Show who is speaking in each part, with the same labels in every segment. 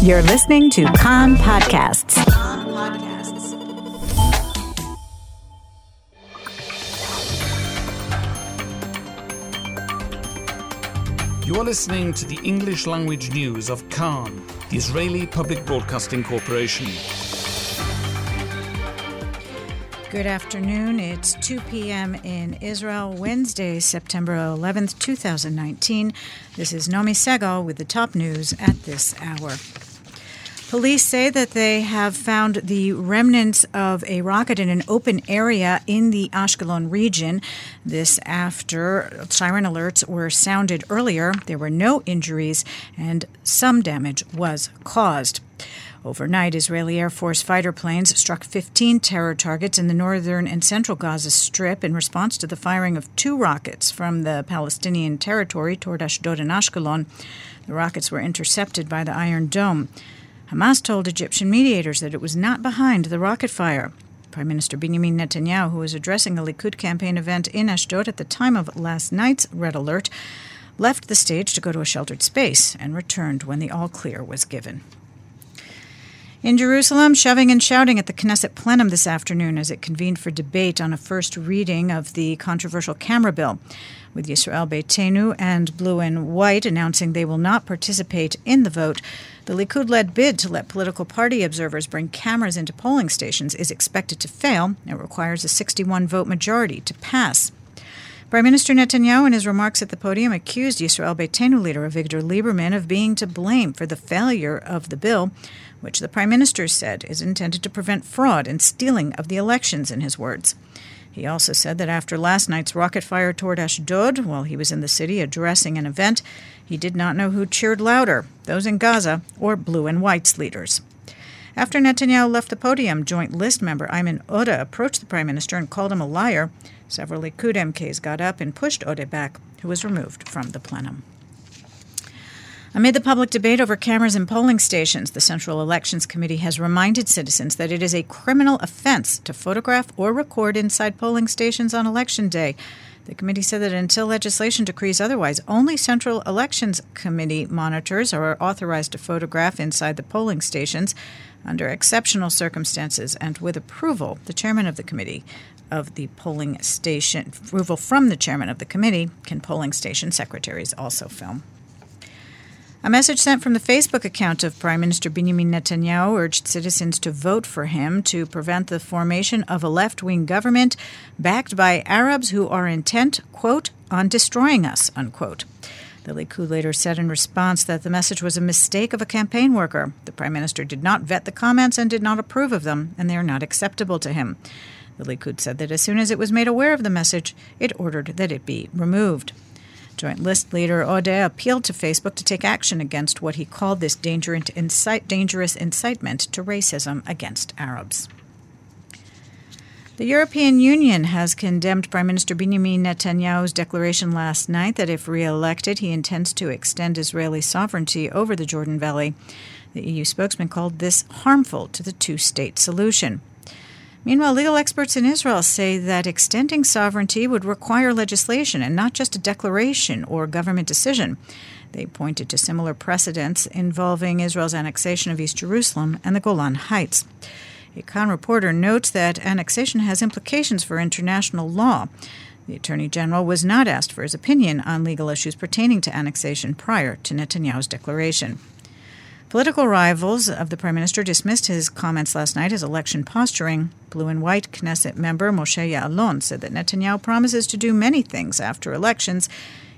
Speaker 1: You're listening to Kan Podcasts.
Speaker 2: You are listening to the English language news of Kan, the Israeli Public Broadcasting Corporation.
Speaker 3: Good afternoon. It's 2 p.m. in Israel, Wednesday, September 11th, 2019. This is Nomi Segal with the top news at this hour. Police say that they have found the remnants of a rocket in an open area in the Ashkelon region. This after siren alerts were sounded earlier. There were no injuries and some damage was caused. Overnight, Israeli Air Force fighter planes struck 15 terror targets in the northern and central Gaza Strip in response to the firing of two rockets from the Palestinian territory toward Ashdod and Ashkelon. The rockets were intercepted by the Iron Dome. Hamas told Egyptian mediators that it was not behind the rocket fire. Prime Minister Benjamin Netanyahu, who was addressing a Likud campaign event in Ashdod at the time of last night's red alert, left the stage to go to a sheltered space and returned when the all clear was given. In Jerusalem, shoving and shouting at the Knesset plenum this afternoon as it convened for debate on a first reading of the controversial camera bill, with Yisrael Beitenu and Blue and White announcing they will not participate in the vote. The Likud led bid to let political party observers bring cameras into polling stations is expected to fail. It requires a 61 vote majority to pass. Prime Minister Netanyahu, in his remarks at the podium, accused Yisrael Beitenu leader Avigdor Lieberman of being to blame for the failure of the bill, which the Prime Minister said is intended to prevent fraud and stealing of the elections, in his words. He also said that after last night's rocket fire toward Ashdod, while he was in the city addressing an event, he did not know who cheered louder, those in Gaza or Blue and White's leaders. After Netanyahu left the podium, Joint List member Ayman Odeh approached the prime minister and called him a liar. Several Likud MKs got up and pushed Odeh back, who was removed from the plenum. Amid the public debate over cameras in polling stations, the Central Elections Committee has reminded citizens that it is a criminal offense to photograph or record inside polling stations on Election Day. The committee said that until legislation decrees otherwise, only Central Elections Committee monitors are authorized to photograph inside the polling stations under exceptional circumstances and with approval. The chairman of the committee of the polling station, approval from the chairman of the committee, can polling station secretaries also film. A message sent from the Facebook account of Prime Minister Benjamin Netanyahu urged citizens to vote for him to prevent the formation of a left wing government backed by Arabs who are intent, quote, on destroying us, unquote. The Likud later said in response that the message was a mistake of a campaign worker. The Prime Minister did not vet the comments and did not approve of them, and they are not acceptable to him. The Likud said that as soon as it was made aware of the message, it ordered that it be removed. Joint List leader Odeh appealed to Facebook to take action against what he called this dangerous incitement to racism against Arabs. The European Union has condemned Prime Minister Benjamin Netanyahu's declaration last night that if re elected, he intends to extend Israeli sovereignty over the Jordan Valley. The EU spokesman called this harmful to the two state solution. Meanwhile, legal experts in Israel say that extending sovereignty would require legislation and not just a declaration or government decision. They pointed to similar precedents involving Israel's annexation of East Jerusalem and the Golan Heights. A Kan reporter notes that annexation has implications for international law. The Attorney General was not asked for his opinion on legal issues pertaining to annexation prior to Netanyahu's declaration. Political rivals of the Prime Minister dismissed his comments last night as election posturing. Blue and White Knesset member Moshe Ya'alon said that Netanyahu promises to do many things after elections,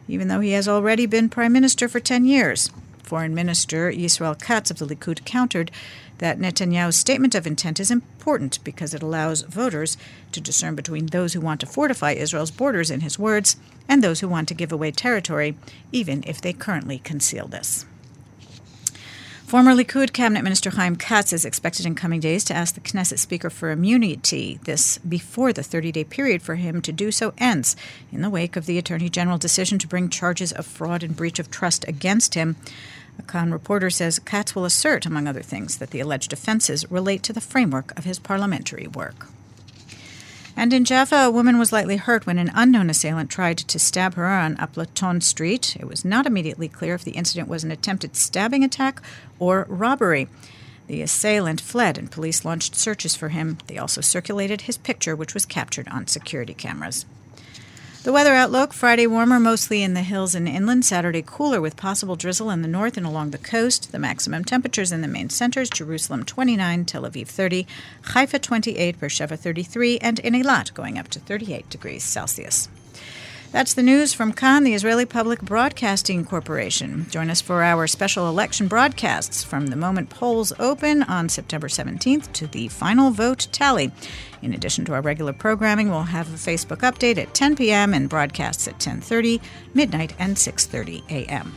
Speaker 3: even though he has already been Prime Minister for 10 years. Foreign Minister Yisrael Katz of the Likud countered that Netanyahu's statement of intent is important because it allows voters to discern between those who want to fortify Israel's borders, in his words, and those who want to give away territory, even if they currently conceal this. Former Likud cabinet minister Chaim Katz is expected in coming days to ask the Knesset Speaker for immunity. This before the 30-day period for him to do so ends, in the wake of the Attorney General decision to bring charges of fraud and breach of trust against him. A Kan reporter says Katz will assert, among other things, that the alleged offenses relate to the framework of his parliamentary work. And in Jaffa, a woman was lightly hurt when an unknown assailant tried to stab her on Aplaton Street. It was not immediately clear if the incident was an attempted stabbing attack or robbery. The assailant fled and police launched searches for him. They also circulated his picture, which was captured on security cameras. The weather outlook Friday warmer mostly in the hills and inland, Saturday cooler with possible drizzle in the north and along the coast. The maximum temperatures in the main centers Jerusalem 29, Tel Aviv 30, Haifa 28, Beersheba 33, and in Eilat going up to 38 degrees Celsius. That's the news from Kan, the Israeli Public Broadcasting Corporation. Join us for our special election broadcasts from the moment polls open on September 17th to the final vote tally. In addition to our regular programming, we'll have a Facebook update at 10 p.m. and broadcasts at 10:30, midnight, and 6:30 a.m.